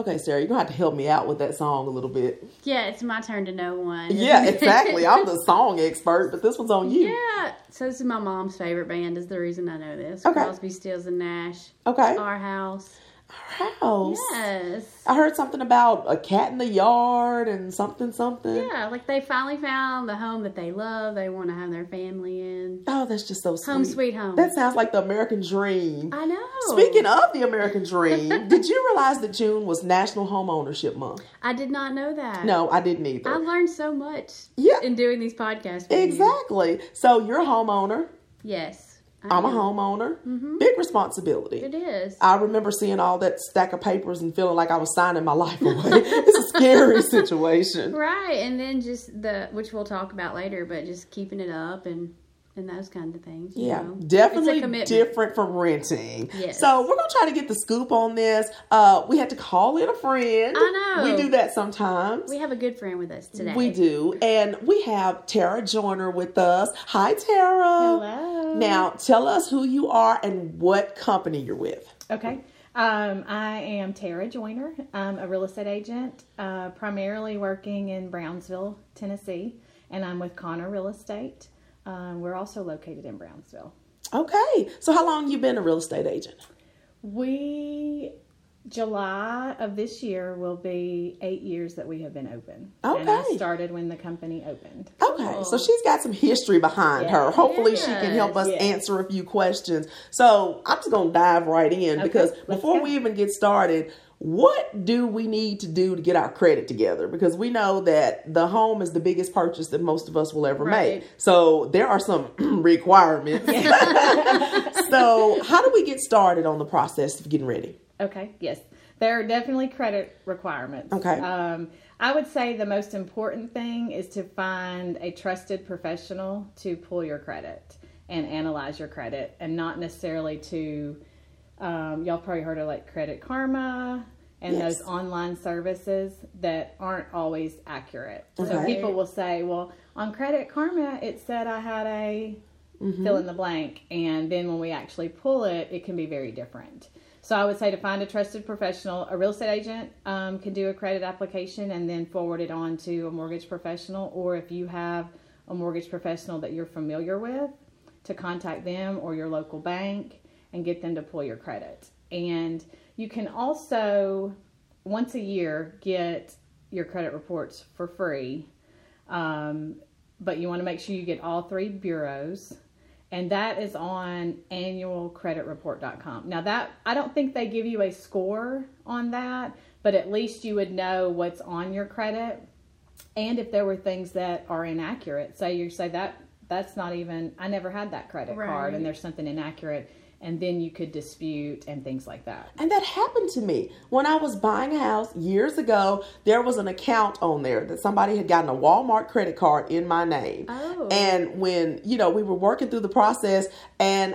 Okay, Sarah, you're gonna have to help me out with that song a little bit. Yeah, it's my turn to know one. Yeah, exactly. I'm the song expert, but this one's on you. Yeah. So this is my mom's favorite band. Is the reason I know this. Okay. Crosby, Stills, and Nash. Okay. Our house. House. Yes. I heard something about a cat in the yard and something something. Yeah, like they finally found the home that they love. They want to have their family in. Oh, that's just so sweet. Home sweet home. That sounds like the American dream. I know. Speaking of the American dream, did you realize that June was National Home Ownership Month? I did not know that. No, I didn't either. I learned so much. Yeah. In doing these podcasts. with you. exactly. So you're a homeowner. Yes. I'm a am. homeowner. Big responsibility. It is. I remember seeing all that stack of papers and feeling like I was signing my life away. it's a scary situation. Right, and then just the which we'll talk about later, but just keeping it up and and those kind of things. Yeah, know. Definitely different from renting. Yes. So we're gonna try to get the scoop on this. Uh, we had to call in a friend. I know. We do that sometimes. We have a good friend with us today. We do, and we have Tara Joyner with us. Hi, Tara. Hello. Now, tell us who you are and what company you're with. Okay. Um, I am Tara Joyner. I'm a real estate agent, uh, primarily working in Brownsville, Tennessee, and I'm with Connor Real Estate. Um, we're also located in Brownsville. Okay, so how long you been a real estate agent? We July of this year will be eight years that we have been open. And Okay. I started when the company opened. Okay, so she's got some history behind her. Yes. Hopefully, she can help us Yes. answer a few questions. So, I'm just going to dive right in because let's before go. we even get started, what do we need to do to get our credit together? Because we know that the home is the biggest purchase that most of us will ever Right. make. So, there are some requirements. so, how do we get started on the process of getting ready? Okay, yes. There are definitely credit requirements. Okay. Um, I would say the most important thing is to find a trusted professional to pull your credit and analyze your credit and not necessarily to, um, y'all probably heard of like Credit Karma and Yes. those online services that aren't always accurate. So people will say, well, on Credit Karma, it said I had a fill in the blank. And then when we actually pull it, it can be very different. So I would say to find a trusted professional, a real estate agent um, can do a credit application and then forward it on to a mortgage professional. Or if you have a mortgage professional that you're familiar with, to contact them or your local bank and get them to pull your credit. And you can also, once a year, get your credit reports for free. Um, but you want to make sure you get all three bureaus and that is on annualcreditreport.com. Now that I don't think they give you a score on that, but at least you would know what's on your credit and if there were things that are inaccurate. Say you say that that's not even I never had that credit card and there's something inaccurate and then you could dispute and things like that. And that happened to me. When I was buying a house years ago, there was an account on there that somebody had gotten a Walmart credit card in my name. Oh. And when, you know, we were working through the process and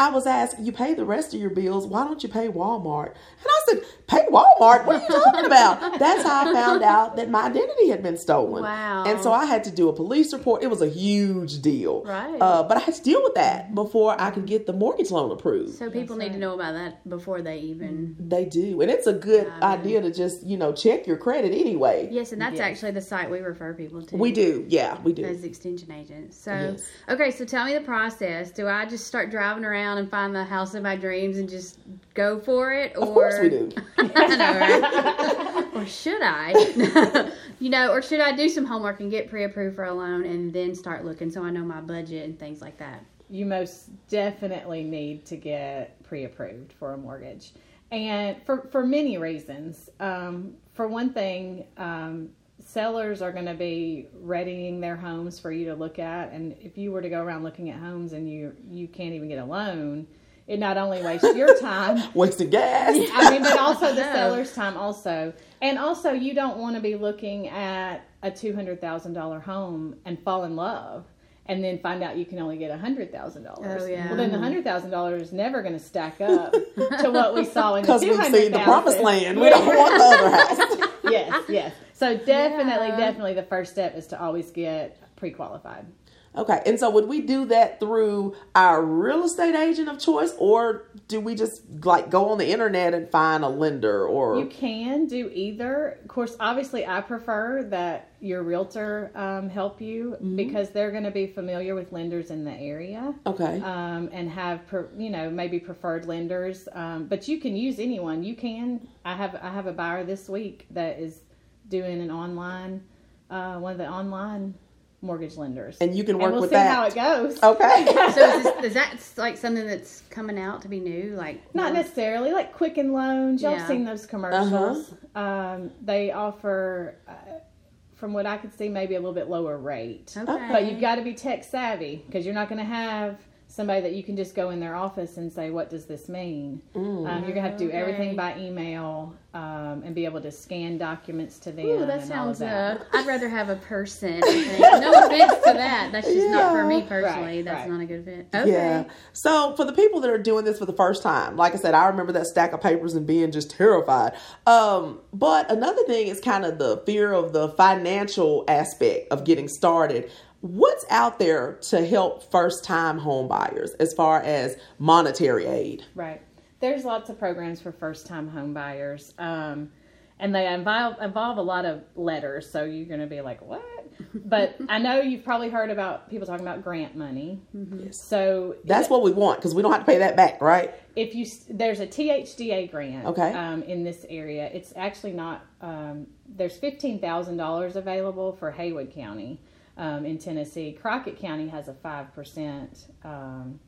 I was asked, you pay the rest of your bills. Why don't you pay Walmart? And I said, pay Walmart? What are you talking about? That's how I found out that my identity had been stolen. Wow. And so I had to do a police report. It was a huge deal. Right. Uh, but I had to deal with that before I could get the mortgage loan approved. So people That's need to know about that before they even. They do. And it's a good idea to just, you know, check your credit anyway. Yes, and that's Yes. actually the site we refer people to. We do. Yeah, we do. as extension agents. So, Yes. okay, so tell me the process. Do I just start driving around and find the house of my dreams and just go for it, or Of course we do. I know, right? or should I? you know, or should I do some homework and get pre-approved for a loan and then start looking so I know my budget and things like that? you most definitely need to get pre-approved for a mortgage and for, for many reasons um, for one thing um, sellers are going to be readying their homes for you to look at and if you were to go around looking at homes and you you can't even get a loan it not only wastes your time Wasting gas. I mean, but also the seller's time also. And also you don't want to be looking at a two hundred thousand dollar home and fall in love and then find out you can only get a hundred thousand dollars. Oh, yeah. Well then the hundred thousand dollars is never gonna stack up to what we saw in the Because we've seen the promised land. We don't want the other house. Yes, yes. So definitely, Yeah. definitely the first step is to always get pre qualified. Okay, and so would we do that through our real estate agent of choice, or do we just like go on the internet and find a lender? Or You can do either. Of course, obviously, I prefer that your realtor um, help you Mm-hmm. because they're going to be familiar with lenders in the area. okay, um, and have per, you know maybe preferred lenders. Um, but you can use anyone. You can. I have I have a buyer this week that is doing an online uh, one of the online mortgage lenders, and you can And work we'll with see that. how it goes. Okay. So is, this, is that like something that's coming out to be new? Like Not necessarily like Quicken Loans. Y'all Yeah. have seen those commercials. Uh-huh. Um, they offer, uh, from what I could see, maybe a little bit lower rate. Okay. But you've got to be tech savvy because you're not going to have somebody that you can just go in their office and say, "What does this mean?" Um, you're going to have to do everything by email um, and be able to scan documents to them. Ooh, that and all of sounds. that. Uh, I'd rather have a person. No offense to that. That's just not for me personally. Right, That's right. not a good fit. Okay. Yeah. So for the people that are doing this for the first time, like I said, I remember that stack of papers and being just terrified. Um, but another thing is kind of the fear of the financial aspect of getting started. What's out there to help first time home buyers as far as monetary aid? Right. There's lots of programs for first time home buyers. Um, and they involve, involve a lot of letters. So you're going to be like, what? But I know you've probably heard about people talking about grant money. Yes. So That's what we want because we don't have to pay that back, right? if you there's a THDA grant Okay. um, in this area, it's actually not. Um, there's fifteen thousand dollars available for Haywood County um, in Tennessee. Crockett County has a five percent um,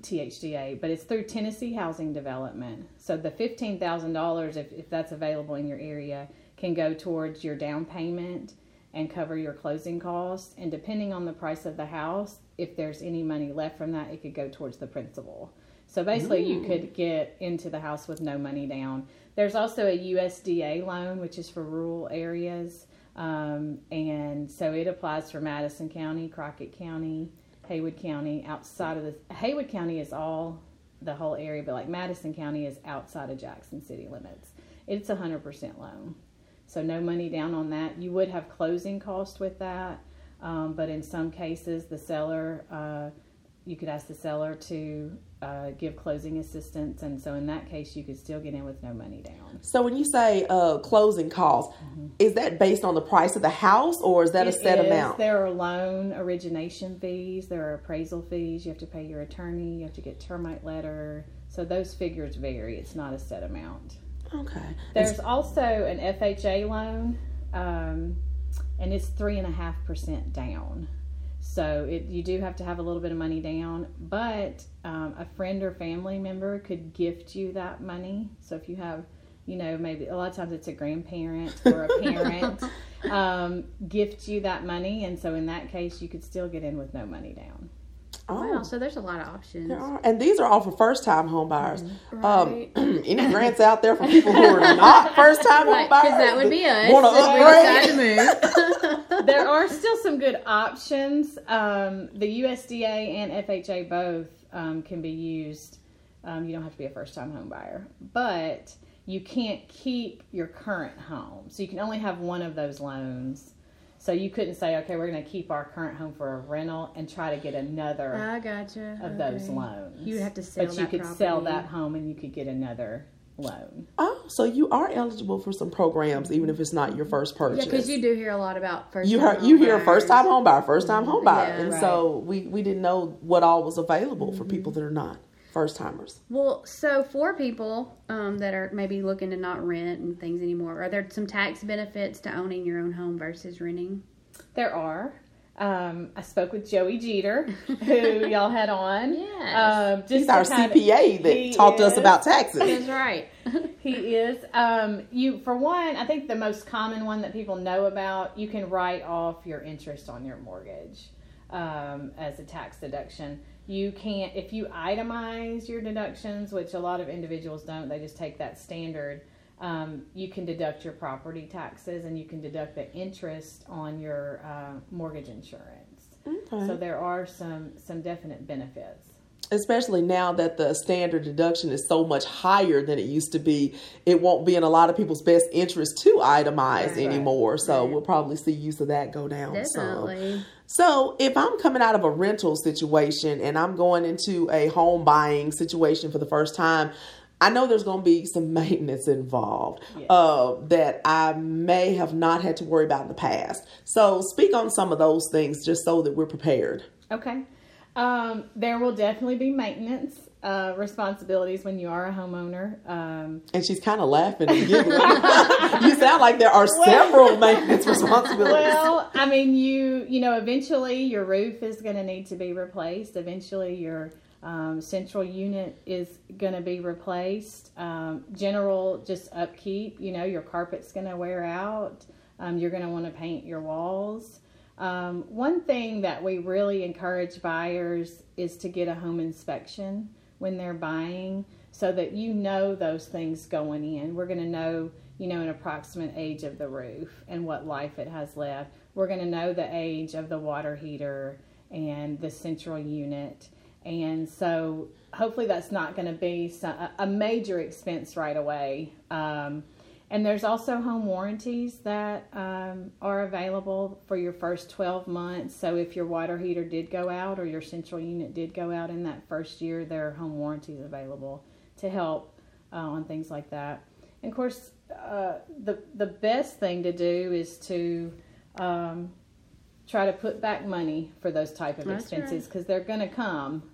THDA, but it's through Tennessee Housing Development. So the fifteen thousand dollars, if if that's available in your area, can go towards your down payment and cover your closing costs. And depending on the price of the house, if there's any money left from that, it could go towards the principal. So basically, you could get into the house with no money down. There's also a USDA loan, which is for rural areas. Um, and so it applies for Madison County, Crockett County, Haywood County. Outside of the Haywood County is all the whole area, but like Madison County is outside of Jackson city limits. It's a hundred percent loan, so no money down on that. You would have closing cost with that, um, but in some cases, the seller, uh, you could ask the seller to uh, give closing assistance, and so in that case, you could still get in with no money down. So when you say uh, closing costs, is that based on the price of the house or is that a set is. amount? There are loan origination fees. There are appraisal fees. You have to pay your attorney. You have to get termite letter. So those figures vary. It's not a set amount. Okay. There's also an FHA loan, um, and it's three and a half percent down. So it, you do have to have a little bit of money down, but um, a friend or family member could gift you that money. So if you have, you know, maybe a lot of times it's a grandparent or a parent um, gift you that money, and so in that case, you could still get in with no money down. Oh. Wow. So there's a lot of options. There are, and these are all for first time home buyers. Right. Um, any grants out there for people who are not first time home Right, buyers? because that would be us. Want to upgrade? decide to move. there are still some good options. Um, the USDA and FHA both um, can be used. Um, you don't have to be a first time homebuyer, but you can't keep your current home. So you can only have one of those loans. So you couldn't say, okay, we're going to keep our current home for a rental and try to get another I gotcha. of those loans. You would have to sell But you that could sell that home and you could get another loan. Oh, so you are eligible for some programs, even if it's not your first purchase. Yeah, because you do hear a lot about first. you heard you hear first time home buyer, first time home buyer, Yeah. and Right. so we we didn't know what all was available for people mm-hmm. that are not first timers. Well, so for people um, that are maybe looking to not rent and things anymore, are there some tax benefits to owning your own home versus renting? There are. Um, I spoke with Joey Jeter, who y'all had on. Yes. Um, just He's our kind of- CPA that he talked to us about taxes. That's right. He is. Um, you for one, I think the most common one that people know about, you can write off your interest on your mortgage um, as a tax deduction. You can't if you itemize your deductions, which a lot of individuals don't. They just take that standard. Um, you can deduct your property taxes and you can deduct the interest on your uh, mortgage insurance. Okay. So there are some some definite benefits. especially now that the standard deduction is so much higher than it used to be, it won't be in a lot of people's best interest to itemize Right. anymore. So Right. we'll probably see use of that go down some. So, if I'm coming out of a rental situation and I'm going into a home buying situation for the first time, I know there's going to be some maintenance involved Yes. uh, that I may have not had to worry about in the past. So, speak on some of those things just so that we're prepared. Okay. Um, there will definitely be maintenance uh, responsibilities when you are a homeowner. Um, And she's kind of laughing and giggling. you sound like there are several maintenance responsibilities. well, I mean, you you know, eventually your roof is going to need to be replaced. Eventually, your um, central unit is going to be replaced. Um, general just upkeep. You know, your carpet's going to wear out. Um, you're going to want to paint your walls. Um, one thing that we really encourage buyers is to get a home inspection when they're buying so that you know those things going in. We're going to know, you know, an approximate age of the roof and what life it has left. We're going to know the age of the water heater and the central unit. And so hopefully that's not going to be a major expense right away. Um, and there's also home warranties that um, are available for your first 12 months. So if your water heater did go out or your central unit did go out in that first year, there are home warranties available to help uh, on things like that. And of course, uh, the the best thing to do is to um, try to put back money for those type of That's expenses because they're going to come.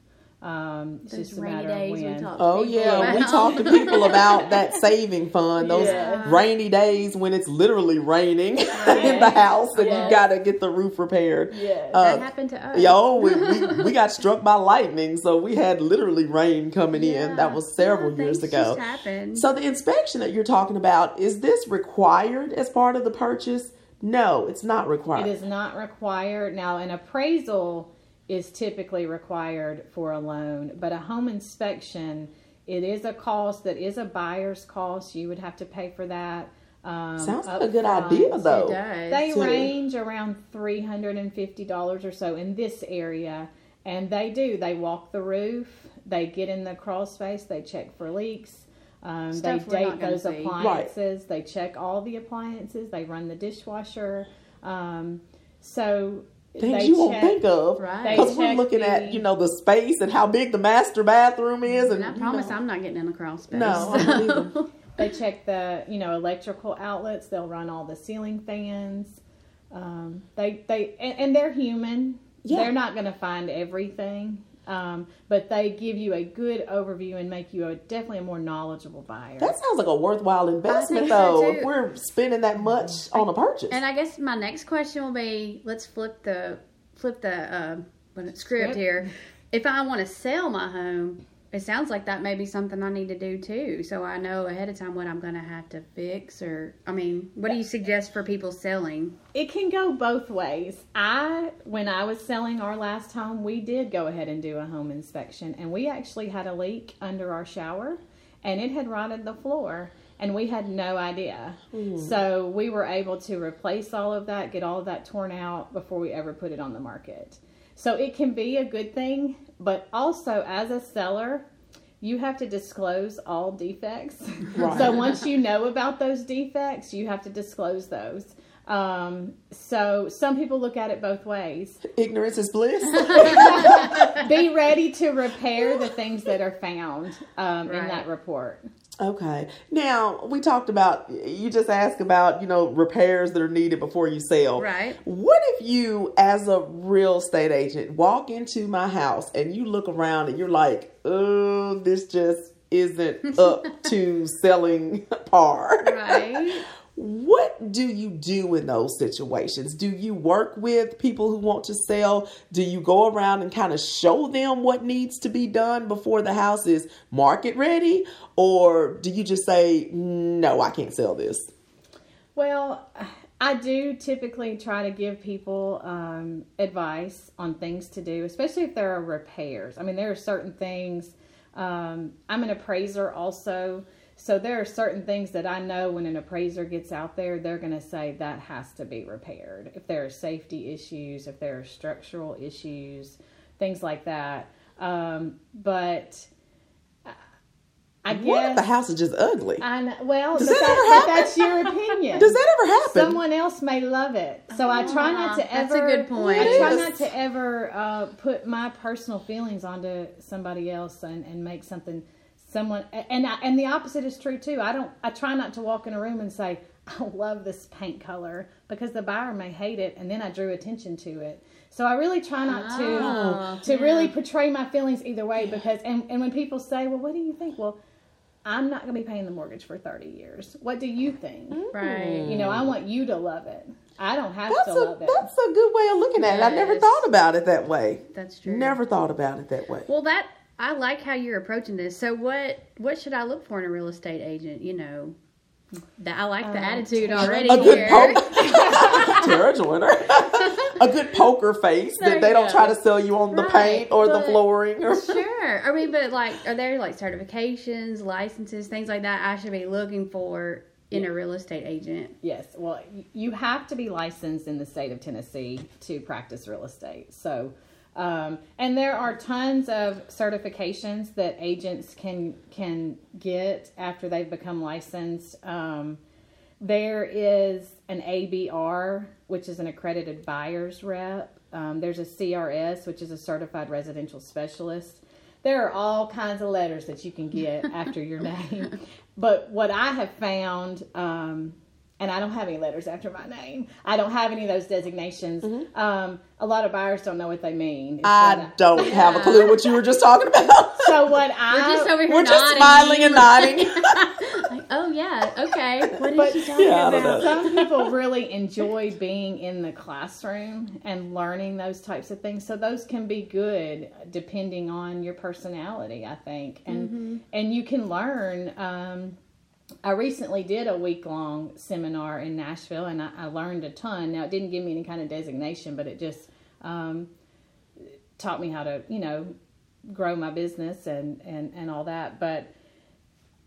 Um, it's Those just a matter days of when. talked Oh people yeah, we about. talk to people about that saving fund. Those Yeah. rainy days when it's literally raining in the house and Yes. you got to get the roof repaired. Yeah, Uh, that happened to us. Yo, we, we, we got struck by lightning, so we had literally rain coming in. That was several Yeah, years ago. Just happened. So the inspection that you're talking about is this required as part of the purchase? No, it's not required. It is not required. Now, an appraisal is typically required for a loan, but a home inspection, it is a cost that is a buyer's cost. You would have to pay for that. Um, Sounds like a good front. idea, it though. does. They too. range around three hundred and fifty dollars or so in this area, and they do. They walk the roof, they get in the crawl space, they check for leaks, um, they Stuff we're not date those see. Right. appliances, they check all the appliances, they run the dishwasher. Um, so Things you won't think of. Right. Because we're looking the- at, you know, the space and how big the master bathroom is. And, and I you promise know. I'm not getting in a crawl space. No, I. They check the you know electrical outlets. They'll run all the ceiling fans. Um, they they and, and they're human. Yeah. They're not going to find everything, um, but they give you a good overview and make you a definitely a more knowledgeable buyer. That sounds like a worthwhile investment, think so, though. If we're spending that much on a purchase. And I guess my next question will be: Let's flip the flip the uh, what it- script Script. here. If I want to sell my home, it sounds like that may be something I need to do too. So I know ahead of time what I'm going to have to fix. Or I mean, what do you suggest for people selling? it can go both ways. I, when I was selling our last home, we did go ahead and do a home inspection, and we actually had a leak under our shower, and it had rotted the floor, and we had no idea. So we were able to replace all of that, get all of that torn out before we ever put it on the market. So it can be a good thing, but also as a seller, you have to disclose all defects. Right. so once you know about those defects, you have to disclose those. Um, so some people look at it both ways. Ignorance is bliss. Be ready to repair the things that are found um, in that report. Okay. Now, we talked about, you just asked about, you know, repairs that are needed before you sell. Right. What if you, as a real estate agent, walk into my house and you look around and you're like, oh, this just isn't up to selling par? Right. What do you do in those situations? Do you work with people who want to sell? Do you go around and kind of show them what needs to be done before the house is market ready? Or do you just say, no, I can't sell this? Well, I do typically try to give people um, advice on things to do, especially if there are repairs. I mean, there are certain things. Um, I'm an appraiser also, so there are certain things that I know when an appraiser gets out there, they're going to say that has to be repaired. If there are safety issues, if there are structural issues, things like that. Um, but I What if the house is just ugly? I know, well, Does but, that that- ever happen? that's your opinion. Does that ever happen? Someone else may love it, so I try not to Ah, that's a good point. I try not to ever uh, put my personal feelings onto somebody else and, and make something someone and I, and the opposite is true too. I don't. I try not to walk in a room and say I love this paint color because the buyer may hate it, and then I drew attention to it. So I really try not to Oh, to yeah. really portray my feelings either way because and, and when people say, well, what do you think? Well. I'm not going to be paying the mortgage for 30 years. What do you think? Right. You know, I want you to love it. I don't have That's to a love it. that's a good way of looking at it. I never thought about it that way. That's true. Never thought about it that way. Well, that I like how you're approaching this. So, what what should I look for in a real estate agent? You know, that I like the Uh, attitude already A good here. poke. Tara Joyner. a good poker face There that they don't go. try to sell you on the paint or the flooring or sure. I mean, but like, are there like certifications, licenses, things like that? I should be looking for in a real estate agent. Yes, well, you have to be licensed in the state of Tennessee to practice real estate. So, um, and there are tons of certifications that agents can can get after they've become licensed. Um, there is an ABR, which is an accredited buyer's rep. Um, there's a CRS, which is a certified residential specialist. There are all kinds of letters that you can get after your name. But what I have found, um, and I don't have any letters after my name, I don't have any of those designations. Um, a lot of buyers don't know what they mean. It's what I don't have a clue what you were just talking about. so what I We're just over here We're just smiling and nodding. like, oh yeah, okay. What is But- she talking Yeah, about? some people really enjoy being in the classroom and learning those types of things so those can be good depending on your personality i think and and you can learn um, i recently did a week long seminar in nashville and I, I learned a ton now it didn't give me any kind of designation but it just um, taught me how to you know grow my business and and and all that but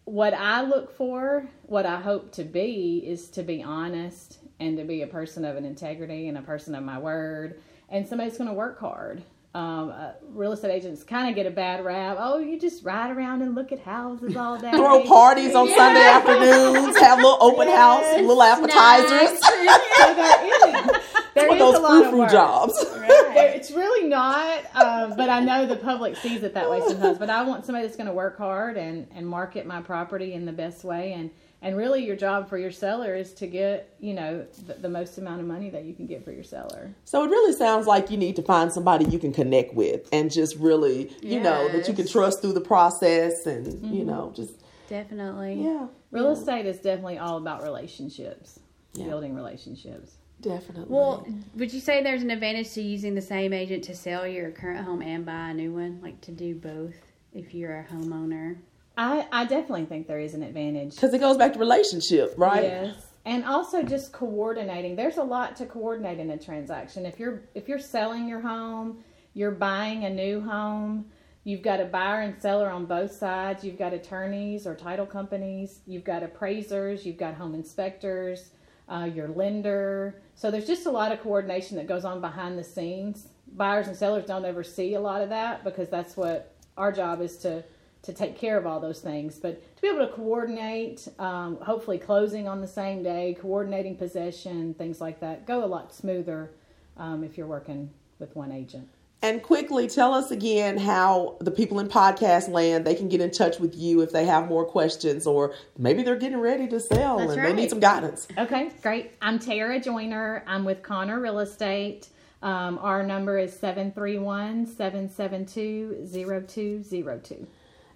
what I look for, what I hope to be, is to be honest and to be a person of an integrity and a person of my word and somebody's going to work hard. Um, uh, real estate agents kind of get a bad rap. Oh, you just ride around and look at houses all day. Throw parties on Yeah. Sunday afternoons, have little open house, little appetizers. So there is, there One is those a lot of work. jobs. There- it's really not, um, but I know the public sees it that way sometimes. But I want somebody that's going to work hard and, and market my property in the best way. And, and really, your job for your seller is to get you know the, the most amount of money that you can get for your seller. So it really sounds like you need to find somebody you can connect with and just really, you know, that you can trust through the process and, you mm-hmm. know, just, Definitely. yeah. Real yeah, estate is definitely all about relationships, Yeah. building relationships. Definitely. Well, would you say there's an advantage to using the same agent to sell your current home and buy a new one? Like to do both if you're a homeowner? I, I definitely think there is an advantage. because it goes back to relationship, right? Yes. And also just coordinating. There's a lot to coordinate in a transaction. If you're if you're selling your home, you're buying a new home, you've got a buyer and seller on both sides, you've got attorneys or title companies, you've got appraisers, you've got home inspectors, uh, your lender. So there's just a lot of coordination that goes on behind the scenes. Buyers and sellers don't ever see a lot of that because that's what our job is to to take care of all those things. But to be able to coordinate, um, hopefully closing on the same day, coordinating possession, things like that, go a lot smoother um, if you're working with one agent. And quickly tell us again how the people in podcast land they can get in touch with you if they have more questions or maybe they're getting ready to sell That's and they need some guidance. Okay, great. I'm Tara Joyner. I'm with Connor Real Estate. Um, our number is 731 772 0202.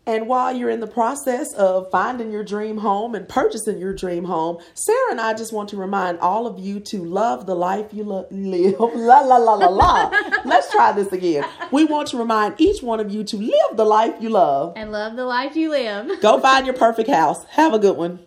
And while you're in the process of finding your dream home and purchasing your dream home, Sarah and I just want to remind all of you to love the life you lo- live. La la la la la. Let's try this again. We want to remind each one of you to live the life you love. And love the life you live. Go find your perfect house. Have a good one.